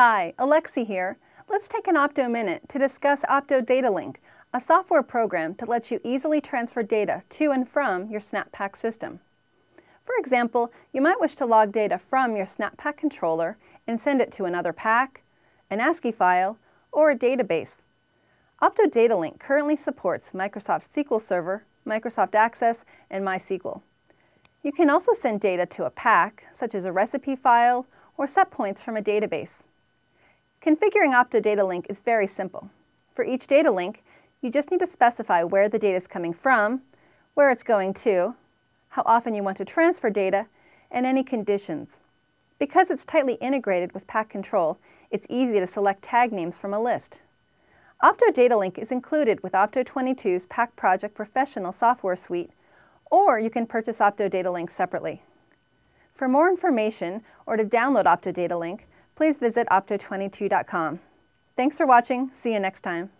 Hi, Alexi here. Let's take an Opto minute to discuss Opto Data Link, a software program that lets you easily transfer data to and from your SNAP PAC system. For example, you might wish to log data from your SNAP PAC controller and send it to another pack, an ASCII file, or a database. Opto Data Link currently supports Microsoft SQL Server, Microsoft Access, and MySQL. You can also send data to a pack, such as a recipe file or set points from a database. Configuring Opto Data Link is very simple. For each data link, you just need to specify where the data is coming from, where it's going to, how often you want to transfer data, and any conditions. Because it's tightly integrated with PAC Control, it's easy to select tag names from a list. Opto Data Link is included with Opto22's PAC Project Professional software suite, or you can purchase Opto Data Link separately. For more information or to download Opto Data Link, please visit opto22.com. Thanks for watching. See you next time.